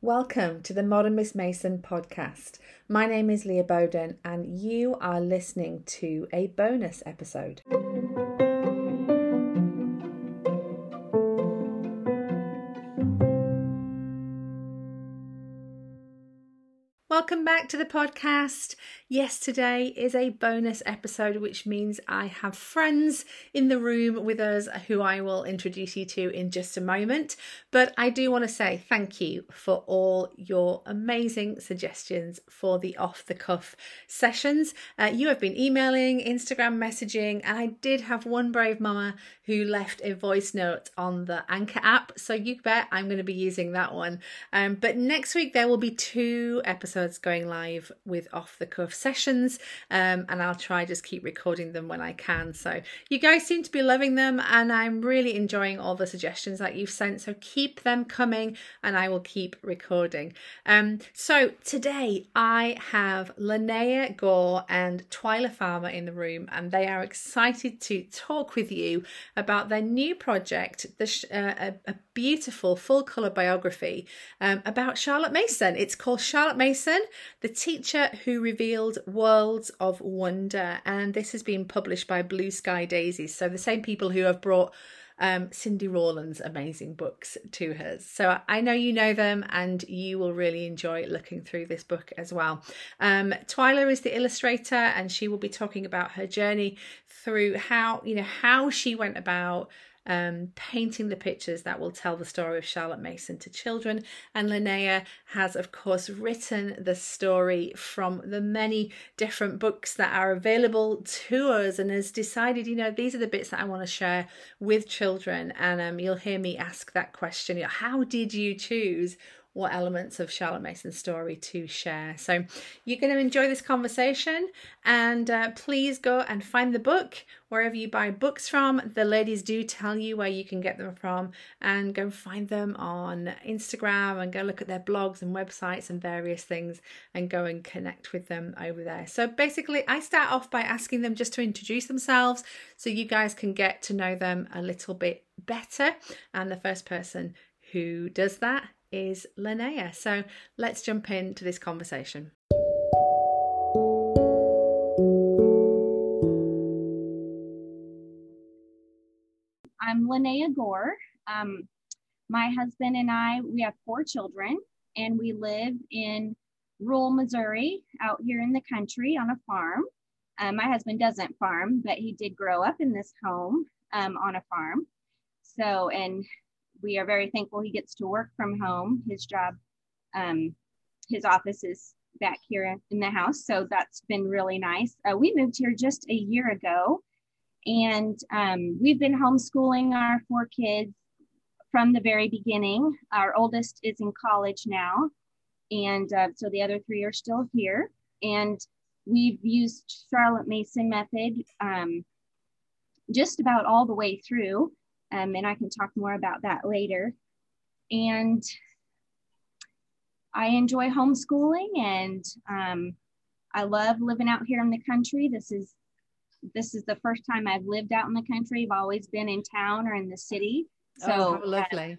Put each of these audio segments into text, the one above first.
Welcome to the Modern Miss Mason podcast. My name is Leah Boden, and you are listening to a bonus episode. Welcome back to the podcast. Yes, today is a bonus episode, which means I have friends in the room with us who I will introduce you to in just a moment. But I do want to say thank you for all your amazing suggestions for the off the cuff sessions. Uh, you have been emailing, Instagram messaging, and I did have one brave mama who left a voice note on the Anchor app. So you bet I'm going to be using that one. Um, but next week there will be two episodes going live with off the cuff sessions, um, and I'll try just keep recording them when I can. So you guys seem to be loving them, and I'm really enjoying all the suggestions that you've sent. So keep them coming, and I will keep recording. Um, so today I have Linnea Gore and Twyla Farmer in the room, and they are excited to talk with you about their new project, the uh, a, a, beautiful full color biography um, about Charlotte Mason. It's called Charlotte Mason the teacher who revealed worlds of wonder. And this has been published by Blue Sky Daisies. So the same people who have brought um, Cindy Rollins' amazing books to her. So I know you know them and you will really enjoy looking through this book as well. Um, Twyla is the illustrator and she will be talking about her journey through how, you know, how she went about um, painting the pictures that will tell the story of Charlotte Mason to children. And Linnea has, of course, written the story from the many different books that are available to us and has decided, you know, these are the bits that I want to share with children. And um, you'll hear me ask that question how did you choose? What elements of Charlotte Mason's story to share. So you're going to enjoy this conversation and uh, please go and find the book wherever you buy books from. The ladies do tell you where you can get them from and go find them on Instagram and go look at their blogs and websites and various things and go and connect with them over there. So basically, I start off by asking them just to introduce themselves so you guys can get to know them a little bit better. And the first person who does that is Linnea. So let's jump into this conversation. I'm Linnea Gore. Um, my husband and I, we have four children, and we live in rural Missouri out here in the country on a farm. Um, my husband doesn't farm, but he did grow up in this home um, on a farm. So, and we are very thankful he gets to work from home. His job, um, his office is back here in the house. So that's been really nice. Uh, we moved here just a year ago and um, we've been homeschooling our four kids from the very beginning. Our oldest is in college now. And uh, so the other three are still here. And we've used Charlotte Mason method um, just about all the way through um, and I can talk more about that later. And I enjoy homeschooling and um, I love living out here in the country. This is this is the first time I've lived out in the country. I've always been in town or in the city. So oh, lovely. Uh,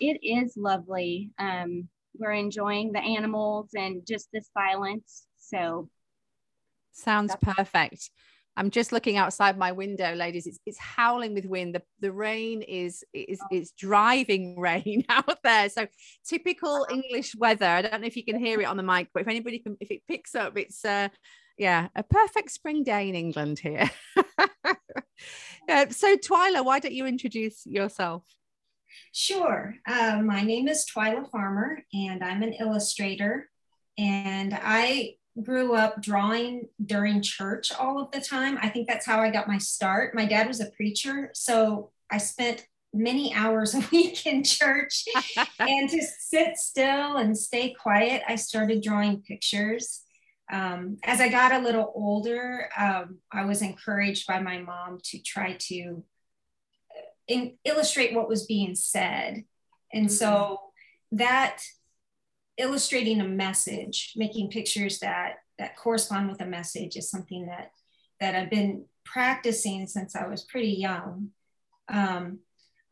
it is lovely. Um, we're enjoying the animals and just the silence. So sounds perfect. I'm just looking outside my window, ladies. It's it's howling with wind. The the rain is is oh. it's driving rain out there. So typical English weather. I don't know if you can hear it on the mic, but if anybody can, if it picks up, it's uh yeah, a perfect spring day in England here. uh, so Twyla, why don't you introduce yourself? Sure. Uh, my name is Twyla Farmer, and I'm an illustrator. And I grew up drawing during church all of the time. I think that's how I got my start. My dad was a preacher, so I spent many hours a week in church and to sit still and stay quiet, I started drawing pictures. Um, as I got a little older, um, I was encouraged by my mom to try to uh, in, illustrate what was being said. And mm-hmm. so that illustrating a message, making pictures that that correspond with a message is something that that I've been practicing since I was pretty young. Um,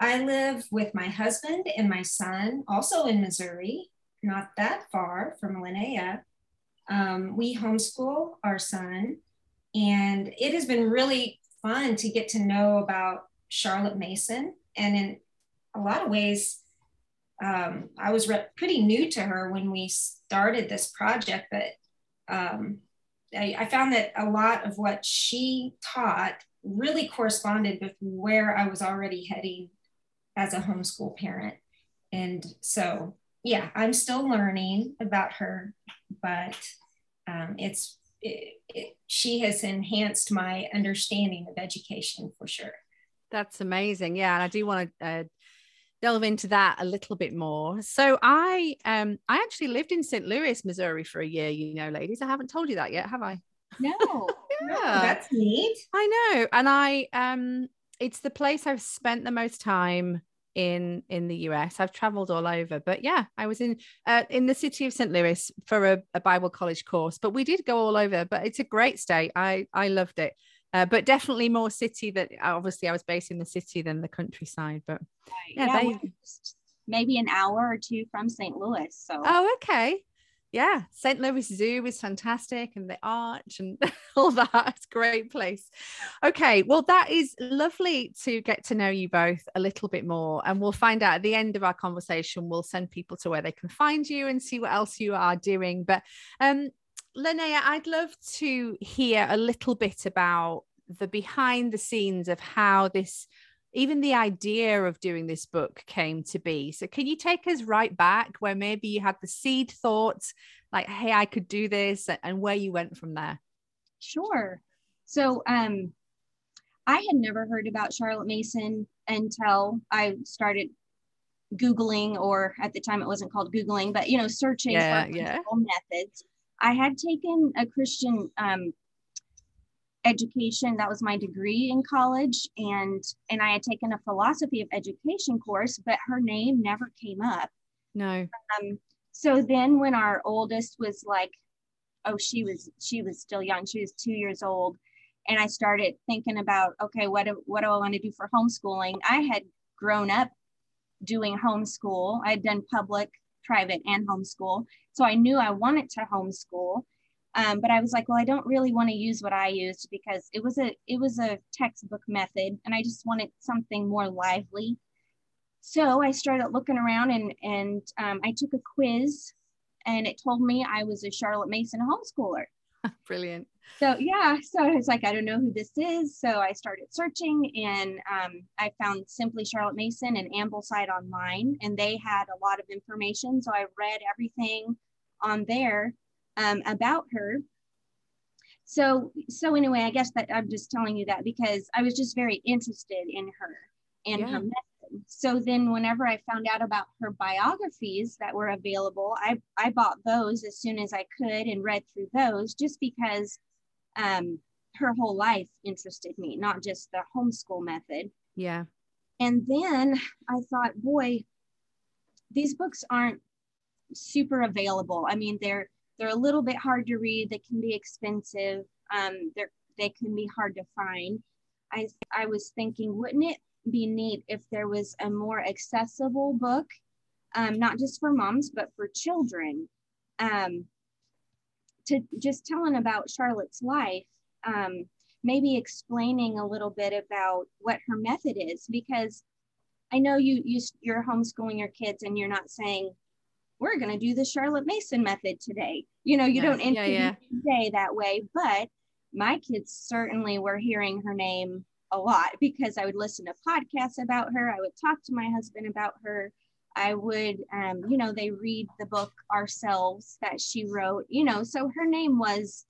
I live with my husband and my son, also in Missouri. not that far from Linnea. Um, we homeschool our son, and it has been really fun to get to know about Charlotte Mason. And in a lot of ways, um, I was re- pretty new to her when we started this project, but um, I, I found that a lot of what she taught really corresponded with where I was already heading as a homeschool parent. And so, yeah, I'm still learning about her, but um, it's it, it, she has enhanced my understanding of education for sure. That's amazing. Yeah, and I do want to uh, delve into that a little bit more. So I um I actually lived in St. Louis, Missouri for a year, you know, ladies. I haven't told you that yet, have I? No. yeah. No, that's neat. I know. And I um it's the place I've spent the most time in in the US. I've traveled all over, but yeah, I was in uh, in the city of St. Louis for a, a Bible college course. But we did go all over. But it's a great state. I I loved it. Uh, but definitely more city that obviously I was based in the city than the countryside. But yeah, yeah maybe an hour or two from St. Louis. So oh, okay, yeah, St. Louis Zoo is fantastic, and the Arch and all that. It's great place. Okay, well, that is lovely to get to know you both a little bit more, and we'll find out at the end of our conversation. We'll send people to where they can find you and see what else you are doing. But um, Linnea, I'd love to hear a little bit about the behind the scenes of how this, even the idea of doing this book came to be. So, can you take us right back where maybe you had the seed thoughts, like, hey, I could do this, and where you went from there? Sure. So, um, I had never heard about Charlotte Mason until I started Googling, or at the time it wasn't called Googling, but you know, searching yeah, for yeah. methods. I had taken a Christian um, education. That was my degree in college, and and I had taken a philosophy of education course, but her name never came up. No. Um, so then, when our oldest was like, oh, she was she was still young. She was two years old, and I started thinking about, okay, what do, what do I want to do for homeschooling? I had grown up doing homeschool. I had done public private and homeschool. So I knew I wanted to homeschool. Um, but I was like, well, I don't really want to use what I used because it was a it was a textbook method, and I just wanted something more lively. So I started looking around, and and um, I took a quiz, and it told me I was a Charlotte Mason homeschooler. Brilliant. So yeah, so I was like, I don't know who this is. So I started searching, and um, I found Simply Charlotte Mason and Ambleside online, and they had a lot of information. So I read everything on there um, about her. So so anyway, I guess that I'm just telling you that because I was just very interested in her and yeah. her so then whenever I found out about her biographies that were available, I, I bought those as soon as I could and read through those just because um, her whole life interested me, not just the homeschool method. Yeah. And then I thought, boy, these books aren't super available. I mean, they're they're a little bit hard to read. They can be expensive. Um, they're they can be hard to find. I I was thinking, wouldn't it be neat if there was a more accessible book, um, not just for moms, but for children, um, to just telling about Charlotte's life, um, maybe explaining a little bit about what her method is, because I know you, you you're homeschooling your kids and you're not saying we're going to do the Charlotte Mason method today. You know, you don't yeah, yeah. day that way, but my kids certainly were hearing her name a lot because I would listen to podcasts about her. I would talk to my husband about her. I would, um, you know, they read the book ourselves that she wrote, you know, so her name was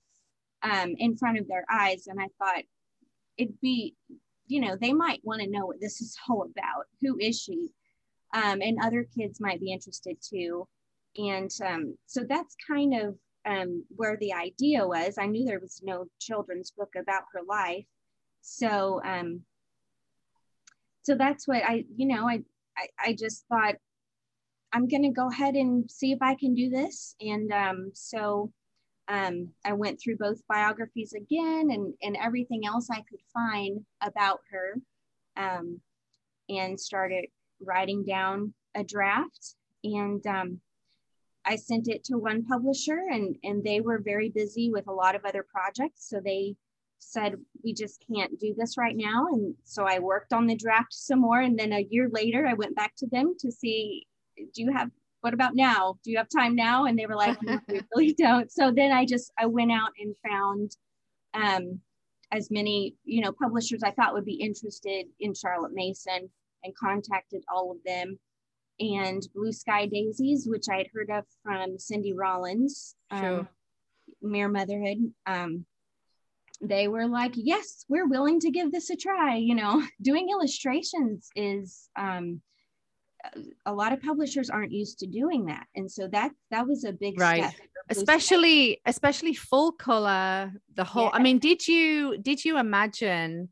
um, in front of their eyes. And I thought it'd be, you know, they might want to know what this is all about. Who is she? Um, and other kids might be interested too. And um, so that's kind of um, where the idea was. I knew there was no children's book about her life so um so that's what i you know i i, I just thought i'm going to go ahead and see if i can do this and um so um, I went through both biographies again and, and everything else I could find about her um, and started writing down a draft. And um, I sent it to one publisher and, and they were very busy with a lot of other projects. So they said, we just can't do this right now. And so I worked on the draft some more. And then a year later, I went back to them to see, do you have, what about now? Do you have time now? And they were like, no, we really don't. So then I just, I went out and found um, as many, you know, publishers I thought would be interested in Charlotte Mason and contacted all of them. And Blue Sky Daisies, which I had heard of from Cindy Rollins, Sure. um, Mere Motherhood. Um, they were like, yes, we're willing to give this a try. You know, doing illustrations is um, a lot of publishers aren't used to doing that, and so that that was a big Right. step. Blue Sky. especially especially full color the whole i mean did you did you imagine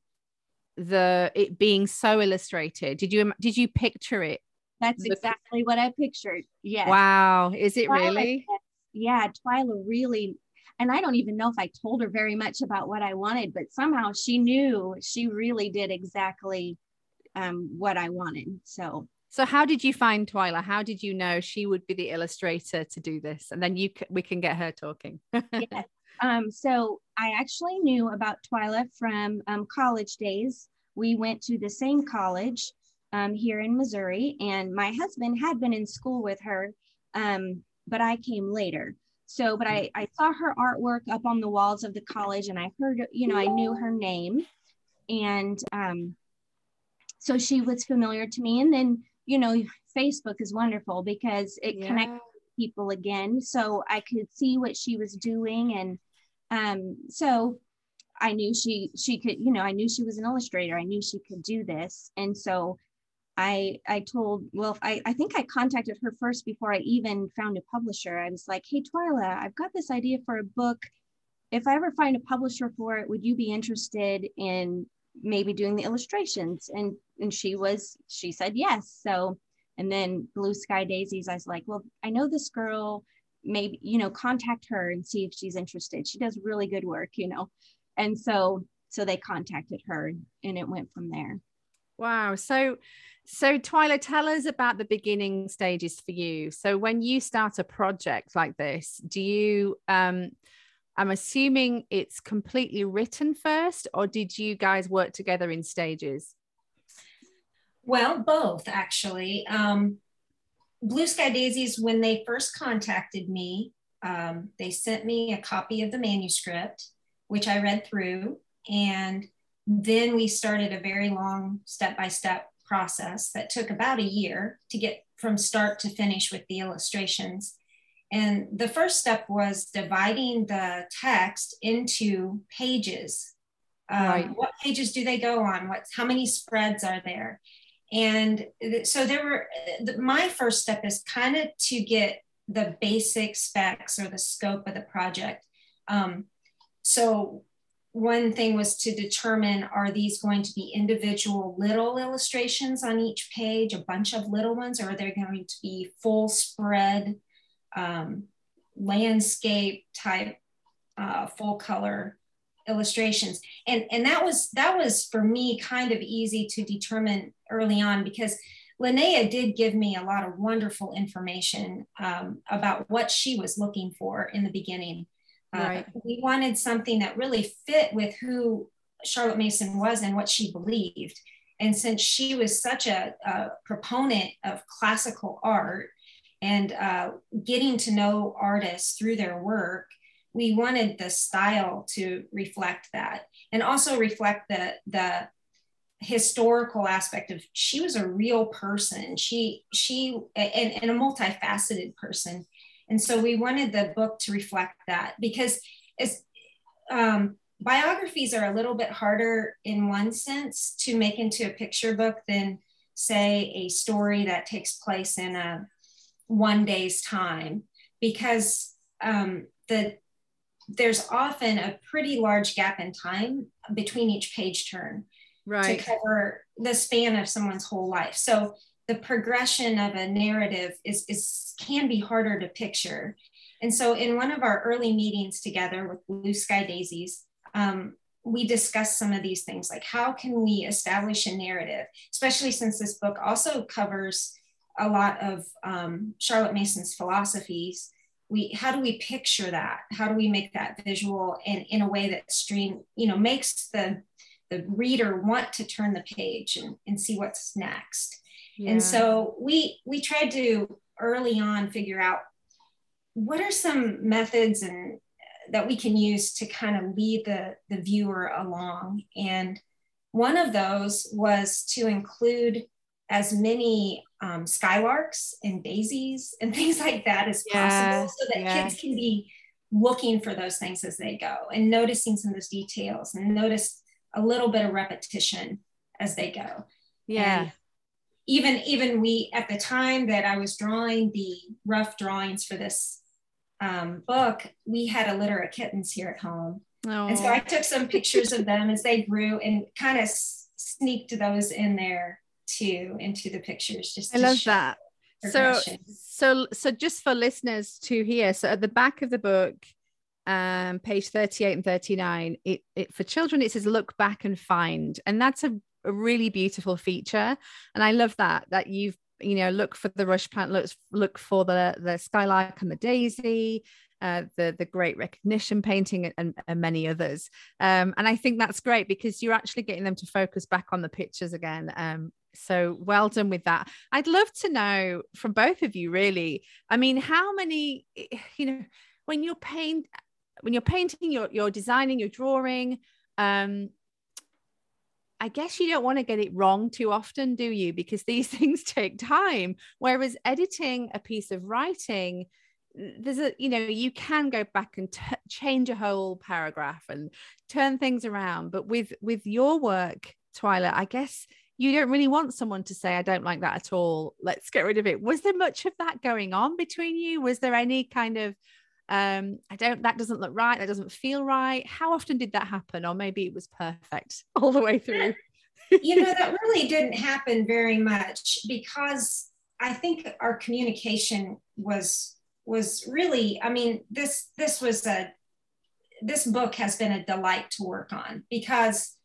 the it being so illustrated did you did you picture it That's exactly what I pictured. Yeah. wow is it really Yeah, Twyla really, and I don't even know if I told her very much about what I wanted, but somehow she knew she really did exactly um, what I wanted. So so how did you find twyla how did you know she would be the illustrator to do this and then you c- we can get her talking yes. Um, so I actually knew about Twyla from um, college days. We went to the same college um, here in Missouri, and my husband had been in school with her, um, but I came later. So, but I, I saw her artwork up on the walls of the college, and I heard, you know, I knew her name, and um, so she was familiar to me. And then, you know, Facebook is wonderful because it connects people again. So i could see what she was doing. And um so i knew she she could you know i knew she was an illustrator. I knew she could do this. And so i i told well i i think i contacted her first before i even found a publisher. I was like hey twyla i've got this idea for a book. If i ever find a publisher for it would you be interested in maybe doing the illustrations? And and she was she said yes. So and then blue sky daisies i was like well i know this girl. Maybe you know contact her and see if she's interested. She does really good work you know. And so so they contacted her and it went from there. Wow. So, so Twyla, tell us about the beginning stages for you. So, when you start a project like this, do you, um, I'm assuming it's completely written first, or did you guys work together in stages? Well, both actually. Um, Blue Sky Daisies, when they first contacted me, um, they sent me a copy of the manuscript, which I read through. And then we started a very long step by step process that took about a year to get from start to finish with the illustrations. And the first step was dividing the text into pages. Um, Right. What pages do they go on? What, how many spreads are there? And th- so there were, th- my first step is kind of to get the basic specs or the scope of the project. Um, so one thing was to determine are these going to be individual little illustrations on each page, a bunch of little ones, or are they going to be full spread um, landscape type uh, full color illustrations and and that was that was for me kind of easy to determine early on because Linnea did give me a lot of wonderful information um, about what she was looking for in the beginning. Uh, Right. we wanted something that really fit with who Charlotte Mason was and what she believed. And since she was such a, a proponent of classical art and uh, getting to know artists through their work, we wanted the style to reflect that and also reflect the, the historical aspect of she was a real person she she and, and a multifaceted person and so we wanted the book to reflect that because as um, biographies are a little bit harder in one sense to make into a picture book than say a story that takes place in a one day's time because um, the there's often a pretty large gap in time between each page turn Right. to cover the span of someone's whole life. So the progression of a narrative is, is can be harder to picture. And so in one of our early meetings together with Blue Sky Daisies, um, we discussed some of these things like how can we establish a narrative, especially since this book also covers a lot of um, Charlotte Mason's philosophies, we how do we picture that? How do we make that visual and in a way that stream, you know, makes the the reader want to turn the page and, and see what's next. Yeah. And so we we tried to early on figure out what are some methods and that we can use to kind of lead the, the viewer along. And one of those was to include as many um, skylarks and daisies and things like that as yeah, possible so that yeah. kids can be looking for those things as they go and noticing some of those details and notice a little bit of repetition as they go. Yeah. And even even we at the time that I was drawing the rough drawings for this um, book, we had a litter of kittens here at home. Oh. And so I took some pictures of them as they grew and kind of s- sneaked those in there too into the pictures. Just I love that. So, so, so just for listeners to hear, so at the back of the book, um, page 38 and 39, it, it for children, it says look back and find. And that's a, a really beautiful feature. And I love that, that you've you know look for the rush plant look look for the the skylark and the daisy uh, the the great recognition painting and, and many others. Um, and i think that's great because you're actually getting them to focus back on the pictures again. Um, so well done with that. I'd love to know from both of you really i mean how many you know when you're paint when you're painting you're, you're designing you're drawing um, I guess you don't want to get it wrong too often, do you? Because these things take time. Whereas editing a piece of writing, there's a, you know, you can go back and t- change a whole paragraph and turn things around. But with with your work, Twyla, I guess you don't really want someone to say, I don't like that at all. Let's get rid of it. Was there much of that going on between you? Was there any kind of um i don't that doesn't look right that doesn't feel right. How often did that happen? Or maybe it was perfect all the way through. You know that really didn't happen very much because i think our communication was was really i mean this this was a this book has been a delight to work on because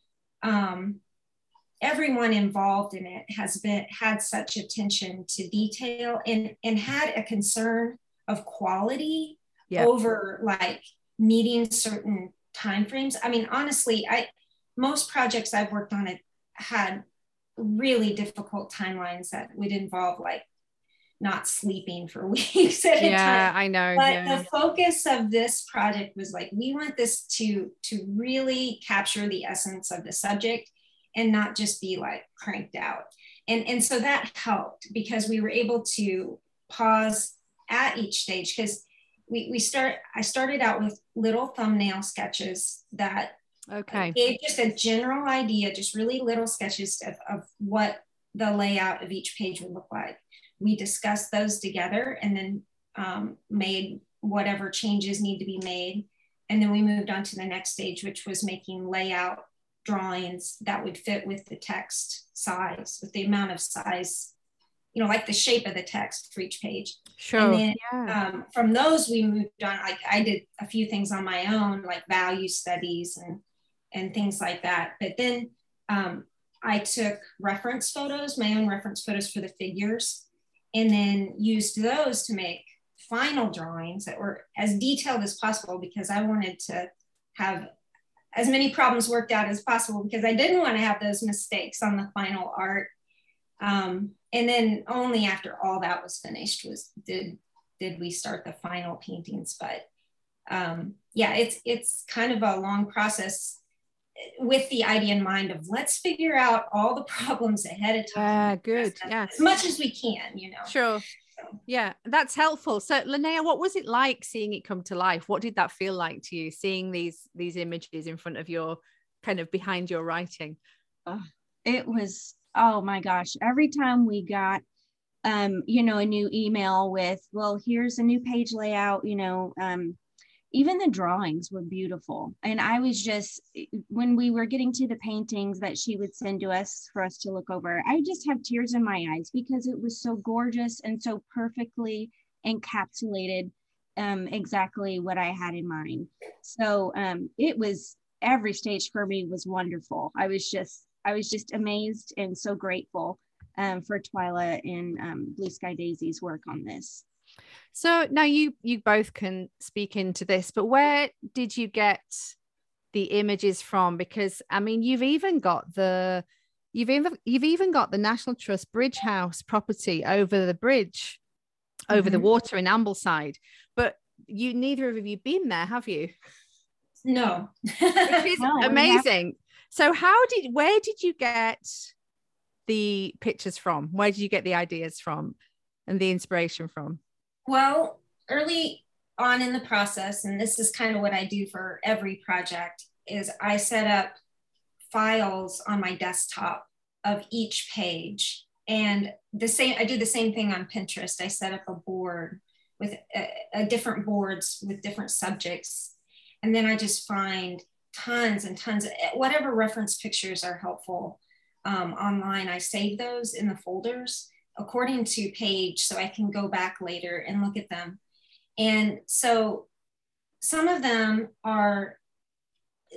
um everyone involved in it has been had such attention to detail and and had a concern of quality yep. over like meeting certain time frames. I mean, honestly, I most projects I've worked on it had really difficult timelines that would involve like not sleeping for weeks at yeah, a time. I know. But yeah. the focus of this project was like we want this to to really capture the essence of the subject and not just be like cranked out. And and so that helped because we were able to pause at each stage because we, we start i started out with little thumbnail sketches that okay. gave just a general idea just really little sketches of, of what the layout of each page would look like. We discussed those together and then um, made whatever changes need to be made. And then we moved on to the next stage which was making layout drawings that would fit with the text size with the amount of size you know, like the shape of the text for each page. Sure. And then yeah. um, from those, we moved on. Like I did a few things on my own, like value studies and and things like that. But then um, I took reference photos, my own reference photos for the figures, and then used those to make final drawings that were as detailed as possible because I wanted to have as many problems worked out as possible because I didn't want to have those mistakes on the final art. Um, and then only after all that was finished was did did we start the final paintings. But um, yeah it's it's kind of a long process with the idea in mind of let's figure out all the problems ahead of time. Yeah good yeah as much as we can you know. Sure. Yeah that's helpful. So linnea what was it like seeing it come to life? What did that feel like to you seeing these these images in front of your kind of behind your writing? Oh, it was oh my gosh, every time we got, um, you know, a new email with, well, here's a new page layout, you know, um, even the drawings were beautiful. And I was just, when we were getting to the paintings that she would send to us for us to look over, I just have tears in my eyes because it was so gorgeous and so perfectly encapsulated um, exactly what I had in mind. So um, it was every stage for me was wonderful. I was just I was just amazed and so grateful um, for Twyla and um, Blue Sky Daisy's work on this. So now you you both can speak into this, but where did you get the images from? Because I mean, you've even got the you've even you've even got the National Trust Bridge House property over the bridge, mm-hmm. over the mm-hmm. water in Ambleside, but you neither of you been there, have you? No, which is no, amazing. So how did where did you get the pictures from? Where did you get the ideas from and the inspiration from? Well, early on in the process, and this is kind of what I do for every project, is I set up files on my desktop of each page. And the same, I do the same thing on Pinterest. I set up a board with a, a different boards with different subjects. And then I just find tons and tons of whatever reference pictures are helpful um, online. I save those in the folders according to page so I can go back later and look at them. And so some of them are,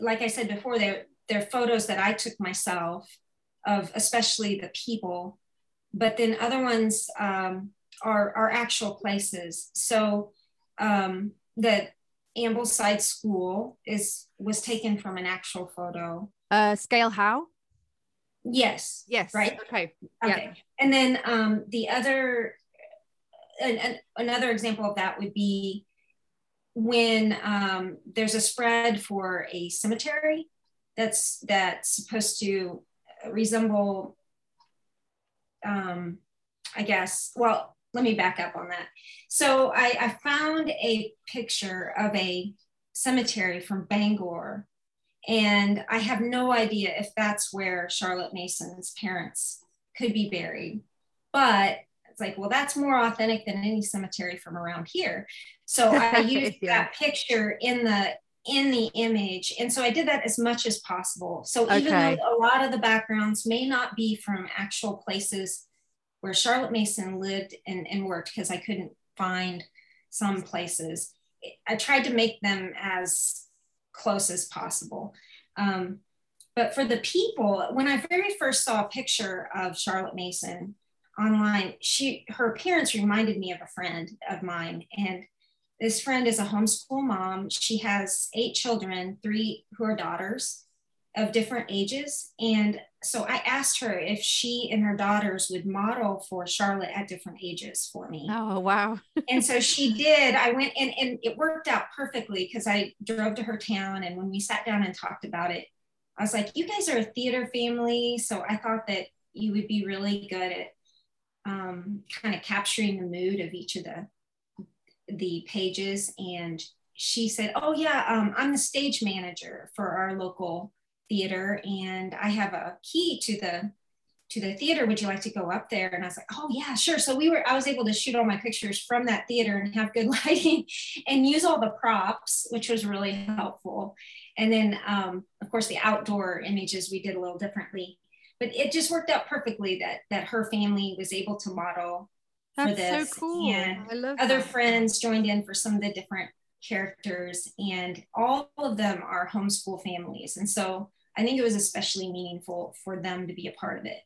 like I said before, they're, they're photos that I took myself of especially the people, but then other ones um, are, are actual places. So um, the Ambleside School is was taken from an actual photo. Uh, scale how? Yes. Yes. Right. Okay. Okay. Yeah. And then um, the other, an, an, another example of that would be when um, there's a spread for a cemetery that's that's supposed to resemble, um, I guess. Well, let me back up on that. So I, I found a picture of a cemetery from Bangor and I have no idea if that's where Charlotte Mason's parents could be buried. But it's like, well, that's more authentic than any cemetery from around here. So I used yeah. that picture in the in the image. And so I did that as much as possible. So even okay. though a lot of the backgrounds may not be from actual places where Charlotte Mason lived and, and worked, because I couldn't find some places, I tried to make them as close as possible. Um, but for the people, when I very first saw a picture of Charlotte Mason online, she her appearance reminded me of a friend of mine. And this friend is a homeschool mom. She has eight children, three who are daughters of different ages. And so I asked her if she and her daughters would model for Charlotte at different ages for me. Oh, wow. and so she did. I went and, and it worked out perfectly because I drove to her town. And when we sat down and talked about it, I was like, you guys are a theater family. So I thought that you would be really good at um, kind of capturing the mood of each of the the pages. And she said, oh yeah, um, I'm the stage manager for our local theater and I have a key to the to the theater. Would you like to go up there? And I was like, oh yeah, sure. So we were, I was able to shoot all my pictures from that theater and have good lighting and use all the props, which was really helpful. And then um, of course the outdoor images we did a little differently, but it just worked out perfectly that that her family was able to model That's for this. so cool. And I love other that. friends joined in for some of the different characters and all of them are homeschool families. And so I think it was especially meaningful for them to be a part of it.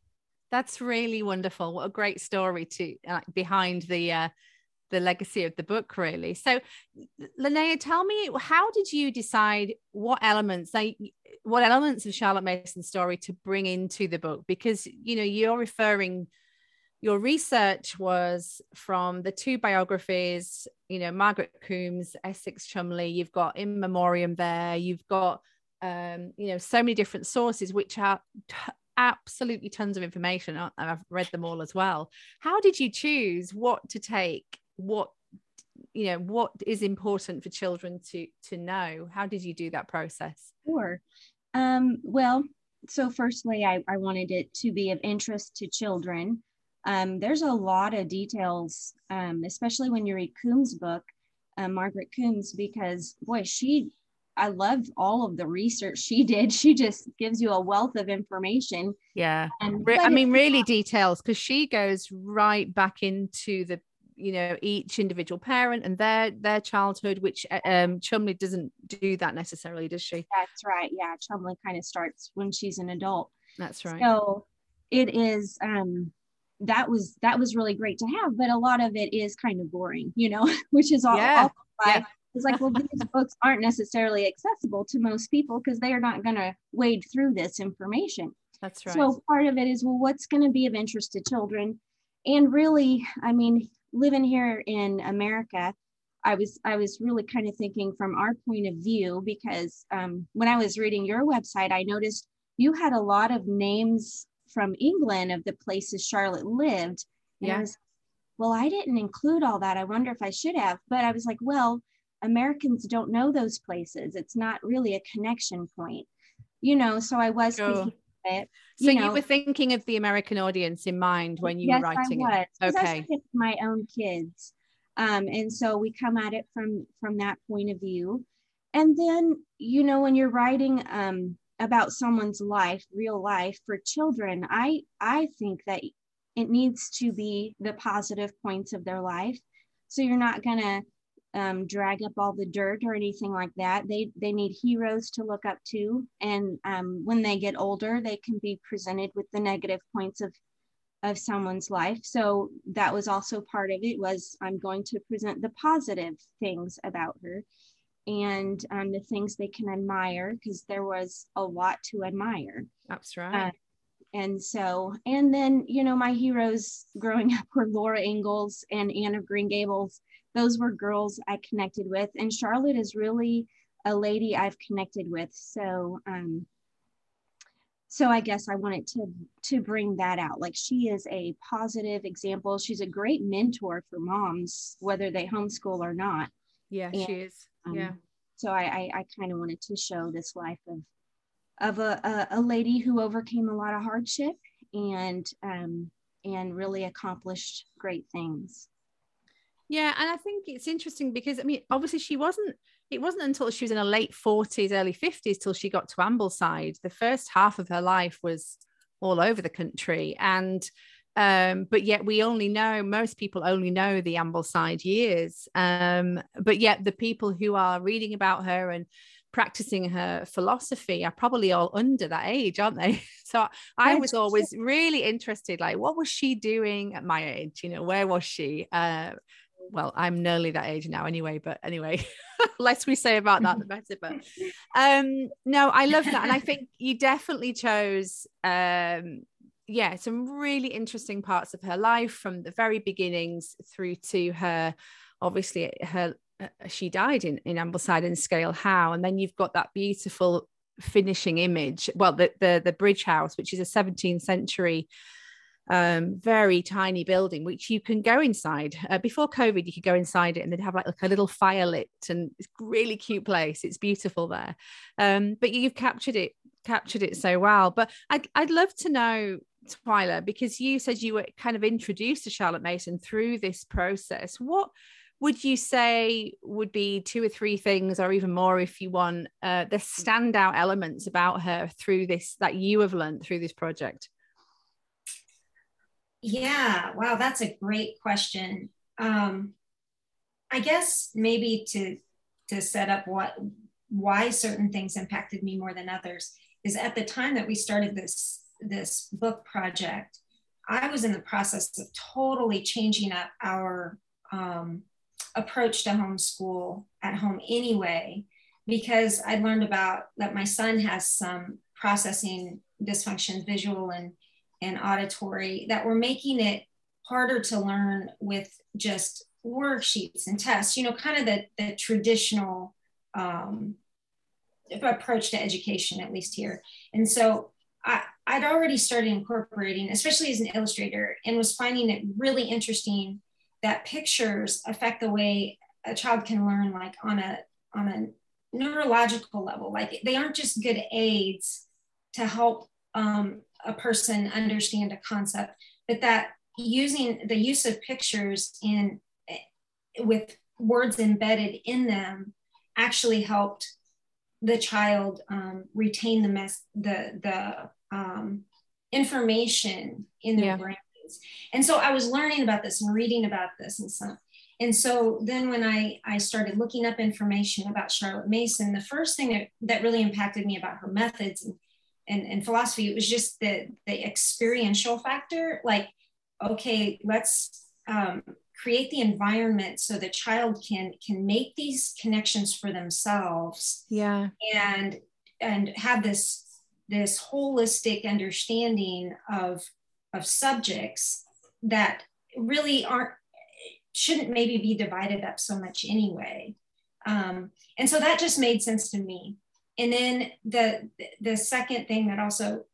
That's really wonderful. What a great story to uh, behind the uh, the legacy of the book, really. So, Linnea, tell me, how did you decide what elements, like, what elements of Charlotte Mason's story to bring into the book? Because you know you're referring, your research was from the two biographies. You know, Margaret Coombs, Essex Cholmondeley. You've got in memoriam there. You've got um, you know, so many different sources, which are t- absolutely tons of information. I've read them all as well. How did you choose what to take? What you know, what is important for children to to know? How did you do that process? Sure. Um, well, so firstly, I, I wanted it to be of interest to children. Um, there's a lot of details, um, especially when you read Coombs' book, uh, Margaret Coombs, because boy, she I love all of the research she did. She just gives you a wealth of information. Yeah. And I mean, really details because she goes right back into the you know each individual parent and their their childhood which uh, um Cholmondeley doesn't do that necessarily does she that's right yeah Cholmondeley kind of starts when she's an adult that's right so it is um that was that was really great to have but a lot of it is kind of boring you know which is all, yeah. all yeah. It's like well these books aren't necessarily accessible to most people because they are not going to wade through this information that's right so part of it is well what's going to be of interest to children and really i mean living here in america i was i was really kind of thinking from our point of view because um, when i was reading your website i noticed you had a lot of names from England of the places Charlotte lived. And yeah. Was, well, I didn't include all that. I wonder if I should have. But I was like, well, Americans don't know those places. It's not really a connection point, you know. So I was sure. thinking it. You so know, you were thinking of the American audience in mind when you yes, were writing I was, it. Okay. my own kids. Um, and so we come at it from from that point of view. And then, you know, when you're writing um, about someone's life real life for children i i think that it needs to be the positive points of their life so you're not going to um, drag up all the dirt or anything like that they they need heroes to look up to and um, when they get older they can be presented with the negative points of of someone's life so that was also part of it was i'm going to present the positive things about her and um, the things they can admire because there was a lot to admire. That's right. Uh, and so, and then, you know, my heroes growing up were Laura Ingalls and Anne of Green Gables. Those were girls I connected with. And Charlotte is really a lady I've connected with. So, um, so I guess I wanted to to bring that out. Like she is a positive example. She's a great mentor for moms, whether they homeschool or not. Yeah, and, she is. Um, yeah. So I, I, I kind of wanted to show this life of of a, a, a, lady who overcame a lot of hardship and um, and really accomplished great things. Yeah, and I think it's interesting because I mean, obviously she wasn't. It wasn't until she was in her late forties, early fifties, till she got to Ambleside. The first half of her life was all over the country, and um, but yet we only know most people only know the Ambleside years. Um, but yet the people who are reading about her and practicing her philosophy are probably all under that age, aren't they? So I was always really interested, like, what was she doing at my age? You know, where was she? Uh, well, I'm nearly that age now anyway, but anyway, less we say about that, the better. But um, no, I love that. And I think you definitely chose um, yeah, some really interesting parts of her life from the very beginnings through to her, obviously, her uh, she died in, in Ambleside and Scale Howe. And then you've got that beautiful finishing image. Well, the, the, the bridge house, which is a 17th century um, very tiny building, which you can go inside. Uh, before COVID, you could go inside it and they'd have like, like a little fire lit and it's really cute place. It's beautiful there. Um, but you've captured it, captured it so well. But I'd, I'd love to know Twyla, because you said you were kind of introduced to Charlotte Mason through this process. What would you say would be two or three things, or even more if you want, uh, the standout elements about her through this that you have learned through this project? Yeah, wow, that's a great question. Um, I guess maybe to to set up what why certain things impacted me more than others is at the time that we started this this book project, I was in the process of totally changing up our um, approach to homeschool at home anyway, because I learned about that my son has some processing dysfunction, visual and, and auditory, that were making it harder to learn with just worksheets and tests, you know, kind of the, the traditional um, approach to education, at least here. And so I, I'd already started incorporating, especially as an illustrator, and was finding it really interesting that pictures affect the way a child can learn, like on a on a neurological level. Like they aren't just good aids to help um, a person understand a concept, but that using the use of pictures in with words embedded in them actually helped the child um, retain the mess the the um, information in their yeah. brains and so i was learning about this and reading about this and so and so then when i i started looking up information about charlotte mason the first thing that, that really impacted me about her methods and, and, and philosophy it was just the the experiential factor like okay, let's um, create the environment so the child can can make these connections for themselves. Yeah. And and have this this holistic understanding of of subjects that really aren't shouldn't maybe be divided up so much anyway um, and so that just made sense to me and then the the second thing that also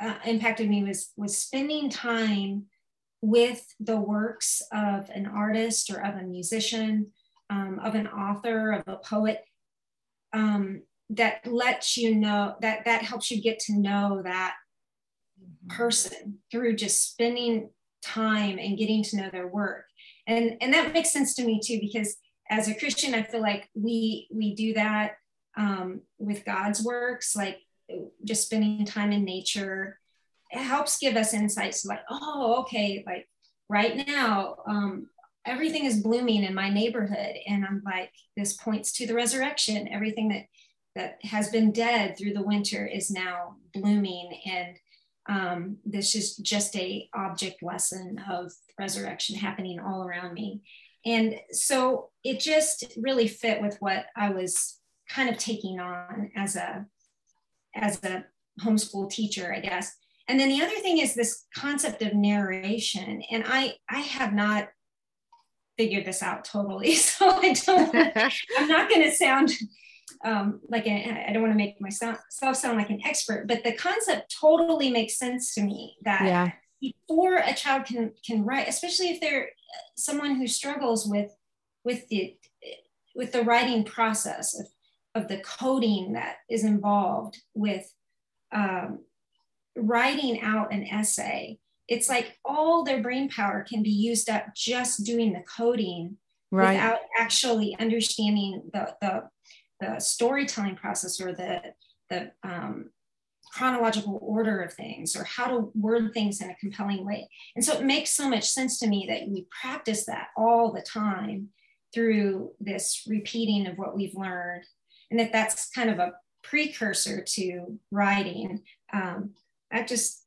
uh, impacted me was was spending time with the works of an artist or of a musician um, of an author of a poet um, that lets you know that that helps you get to know that person through just spending time and getting to know their work. And and that makes sense to me too because as a christian i feel like we we do that um, with god's works like just spending time in nature it helps give us insights like oh okay like right now um, everything is blooming in my neighborhood and i'm like this points to the resurrection. Everything that that has been dead through the winter is now blooming and um, this is just a object lesson of resurrection happening all around me. And so it just really fit with what i was kind of taking on as a as a homeschool teacher i guess and then the other thing is this concept of narration and i i have not figured this out totally so i don't i'm not going to sound um, like I I don't want to make myself sound like an expert, but the concept totally makes sense to me that yeah. before a child can can write, especially if they're someone who struggles with with the with the writing process of, of the coding that is involved with um, writing out an essay it's like all their brain power can be used up just doing the coding right. without actually understanding the, the the storytelling process or the the um, chronological order of things or how to word things in a compelling way. And so it makes so much sense to me that we practice that all the time through this repeating of what we've learned, and that that's kind of a precursor to writing. Um, that just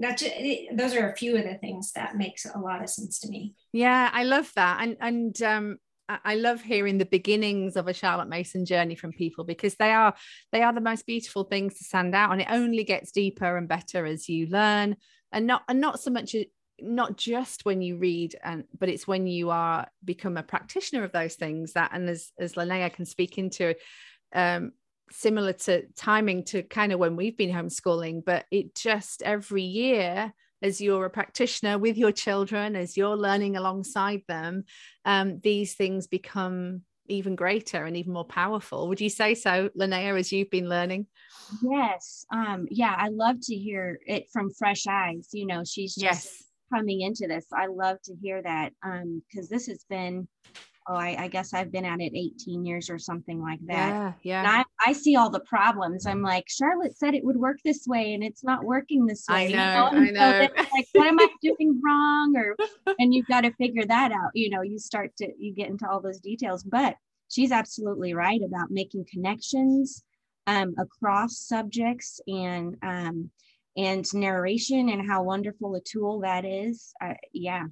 that just, it, those are a few of the things that makes a lot of sense to me. Yeah, I love that, and and um, I love hearing the beginnings of a Charlotte Mason journey from people because they are they are the most beautiful things to stand out and it only gets deeper and better as you learn and not and not so much not just when you read and but it's when you are become a practitioner of those things that and as as Linnea can speak into um similar to timing to kind of when we've been homeschooling but it just every year as you're a practitioner with your children, as you're learning alongside them, um, these things become even greater and even more powerful. Would you say so, Linnea, as you've been learning? Yes. Um, yeah, I love to hear it from fresh eyes. You know, she's just yes. Coming into this. I love to hear that because um, this has been oh, I, I, guess I've been at it 18 years or something like that. Yeah, yeah. And I, I see all the problems. I'm like, Charlotte said it would work this way, and it's not working this way. I know, you know? I know. So like, what am I doing wrong? Or, and you've got to figure that out. You know, you start to you get into all those details. But she's absolutely right about making connections um, across subjects and um, and narration and how wonderful a tool that is. Uh, yeah,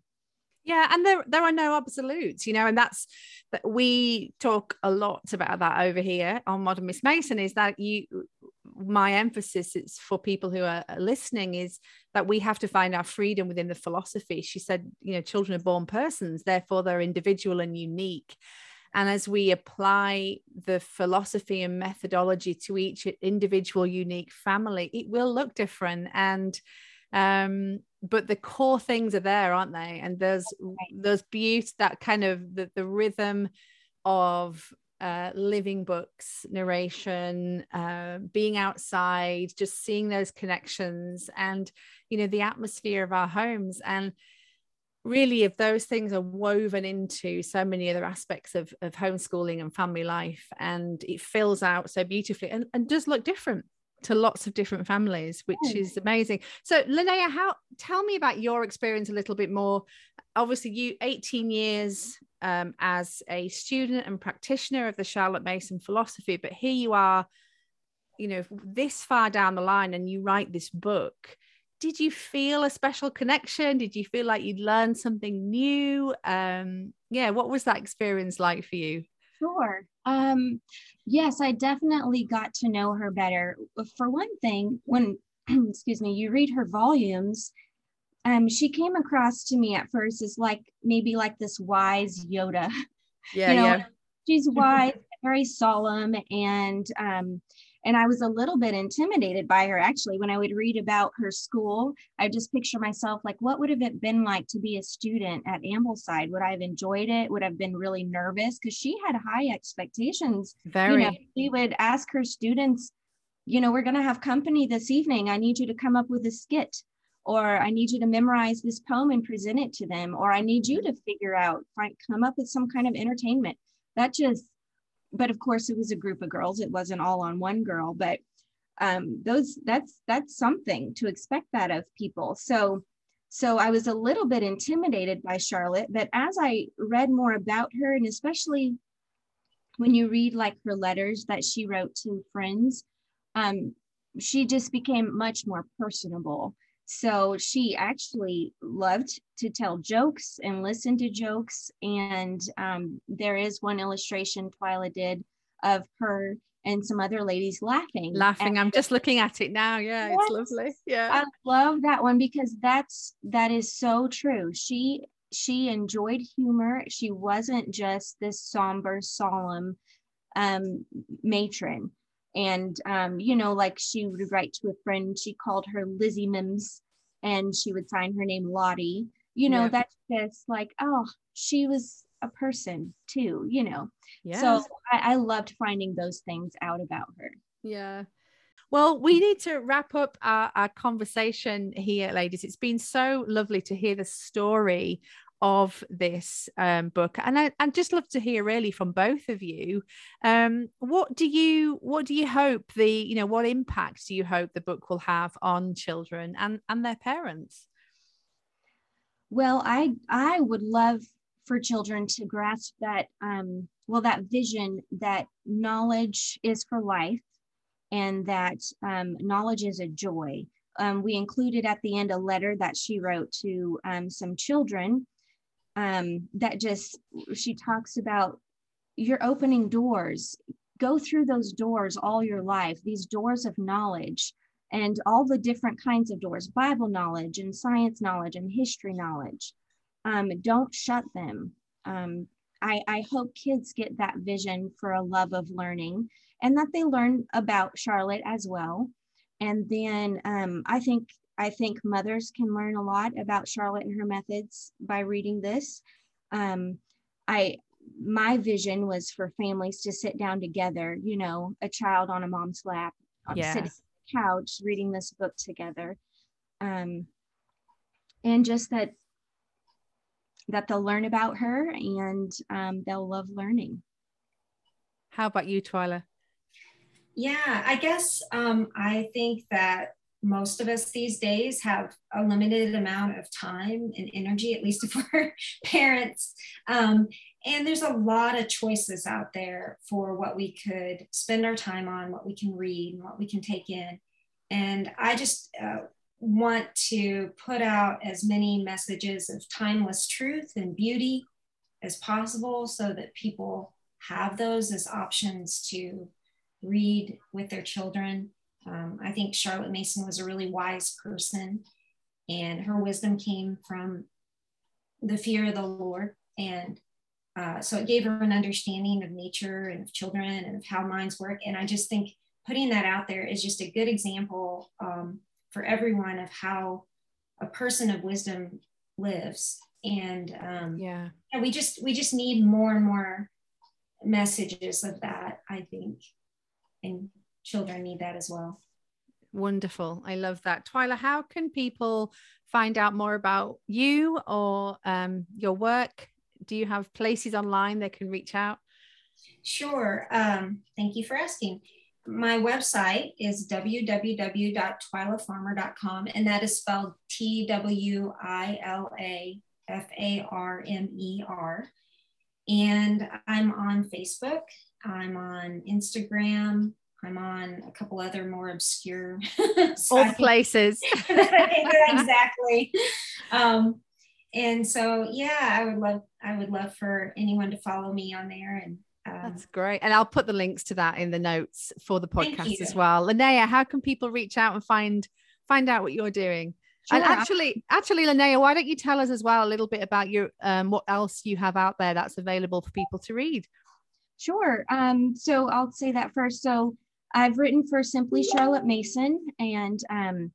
yeah, and there there are no absolutes, you know, and that's that we talk a lot about that over here on Modern Miss Mason. Is that you? My emphasis is for people who are listening is that we have to find our freedom within the philosophy. She said, you know, children are born persons, therefore they're individual and unique. And as we apply the philosophy and methodology to each individual, unique family, it will look different. And um, but the core things are there aren't they? And there's there's beauty that kind of the, the rhythm of uh, living books narration uh, being outside just seeing those connections and you know the atmosphere of our homes. And really if those things are woven into so many other aspects of, of homeschooling and family life and it fills out so beautifully and, and does look different to lots of different families, which is amazing. So, Linnea, how tell me about your experience a little bit more. Obviously, you 18 years um, as a student and practitioner of the Charlotte Mason philosophy, but here you are, you know, this far down the line, and you write this book. Did you feel a special connection? Did you feel like you'd learned something new? Um, yeah, what was that experience like for you? Sure. Um, yes, I definitely got to know her better. For one thing, when excuse me, you read her volumes, um, she came across to me at first as like maybe like this wise Yoda. Yeah, you know, yeah. She's wise, very solemn, and um, and I was a little bit intimidated by her actually. When I would read about her school, I just picture myself like, what would have it been like to be a student at Ambleside? Would I have enjoyed it? Would I have been really nervous? Because she had high expectations. Very. You know, she would ask her students, you know, we're going to have company this evening. I need you to come up with a skit or I need you to memorize this poem and present it to them, or I need you to figure out, find, come up with some kind of entertainment. That just but of course it was a group of girls. It wasn't all on one girl but um, those that's that's something to expect that of people. So so i was a little bit intimidated by charlotte but as i read more about her and especially when you read like her letters that she wrote to friends um, she just became much more personable so she actually loved to tell jokes and listen to jokes. And um, there is one illustration Twila did of her and some other ladies laughing. Laughing. I'm just looking at it now. Yeah, it's lovely. Yeah. I love that one because that's that is so true. She she enjoyed humor. She wasn't just this somber, solemn um matron and um, you know like she would write to a friend she called her lizzie mims and she would sign her name lottie. You know that's just like oh she was a person too you know? So I, I loved finding those things out about her. Yeah. Well, we need to wrap up our, our, conversation here, ladies. It's been so lovely to hear the story of this um, book and I, would just love to hear really from both of you um, what do you what do you hope the you know what impact do you hope the book will have on children and and their parents? Well i i would love for children to grasp that um, well that vision that knowledge is for life and that um, knowledge is a joy. Um, we included at the end a letter that she wrote to um, some children um, that just she talks about you're opening doors. Go through those doors all your life these doors of knowledge and all the different kinds of doors bible knowledge and science knowledge and history knowledge. Um, don't shut them. Um, I, I hope kids get that vision for a love of learning and that they learn about charlotte as well. And then um, i think I think mothers can learn a lot about Charlotte and her methods by reading this. Um, I my vision was for families to sit down together, you know, a child on a mom's lap, yes. sitting on the couch, reading this book together. Um, and just that that they'll learn about her and um, they'll love learning. How about you, Twila? Yeah, I guess um, I think that most of us these days have a limited amount of time and energy, at least if we're parents. Um, and there's a lot of choices out there for what we could spend our time on, what we can read, and what we can take in. And I just uh, want to put out as many messages of timeless truth and beauty as possible so that people have those as options to read with their children um, I think Charlotte Mason was a really wise person, and her wisdom came from the fear of the Lord. And uh, so it gave her an understanding of nature and of children and of how minds work. And I just think putting that out there is just a good example um, for everyone of how a person of wisdom lives. And um, yeah, and we just we just need more and more messages of that. I think, and children need that as well. Wonderful. I love that. Twila, how can people find out more about you or um, your work? Do you have places online they can reach out? Sure. Um, thank you for asking. My website is www.twilafarmer.com, and that is spelled T W I L A F A R M E R. And I'm on Facebook, I'm on Instagram, I'm on a couple other more obscure all places. exactly. Um, and so yeah, I would love I would love for anyone to follow me on there and um, That's great. And I'll put the links to that in the notes for the podcast as well. Linnea, how can people reach out and find find out what you're doing? Sure. And actually, actually, Linnea, why don't you tell us as well a little bit about your um, what else you have out there that's available for people to read? Sure. Um, so I'll say that first. So I've written for Simply Charlotte Mason and um,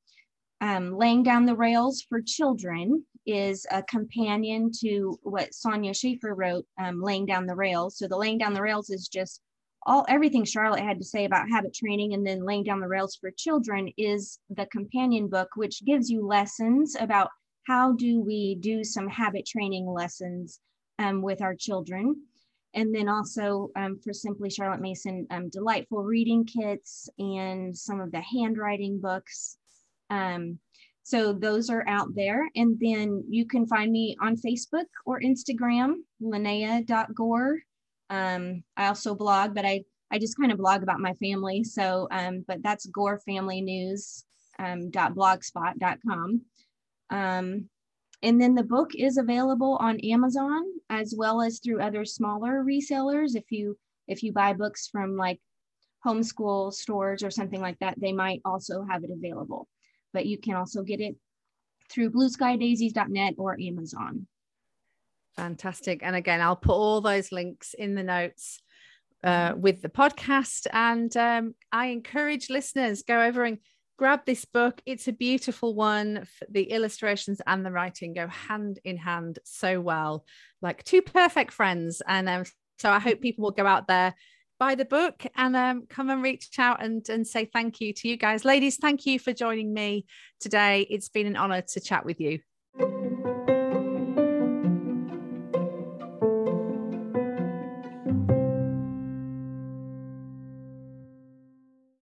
um, Laying Down the Rails for Children is a companion to what Sonya Shafer wrote, um, Laying Down the Rails. So the Laying Down the Rails is just all everything Charlotte had to say about habit training and then laying down the rails for children is the companion book, which gives you lessons about how do we do some habit training lessons um, with our children. And then also um, for Simply Charlotte Mason, um, delightful reading kits and some of the handwriting books. Um, so those are out there. And then you can find me on Facebook or Instagram, linnea.gore. Um, I also blog, but I, I just kind of blog about my family. So, um, but that's Gore Family News um, .blogspot.com. Um, and then the book is available on Amazon as well as through other smaller resellers. If you if you buy books from like homeschool stores or something like that, they might also have it available. But you can also get it through blueskydaisies.net or Amazon. Fantastic. And again, I'll put all those links in the notes uh, with the podcast. And um, I encourage listeners go over and grab this book. It's a beautiful one. The illustrations and the writing go hand in hand so well, like two perfect friends. And um, so I hope people will go out there, buy the book, and um, come and reach out and, and say thank you to you guys. Ladies, thank you for joining me today. It's been an honor to chat with you.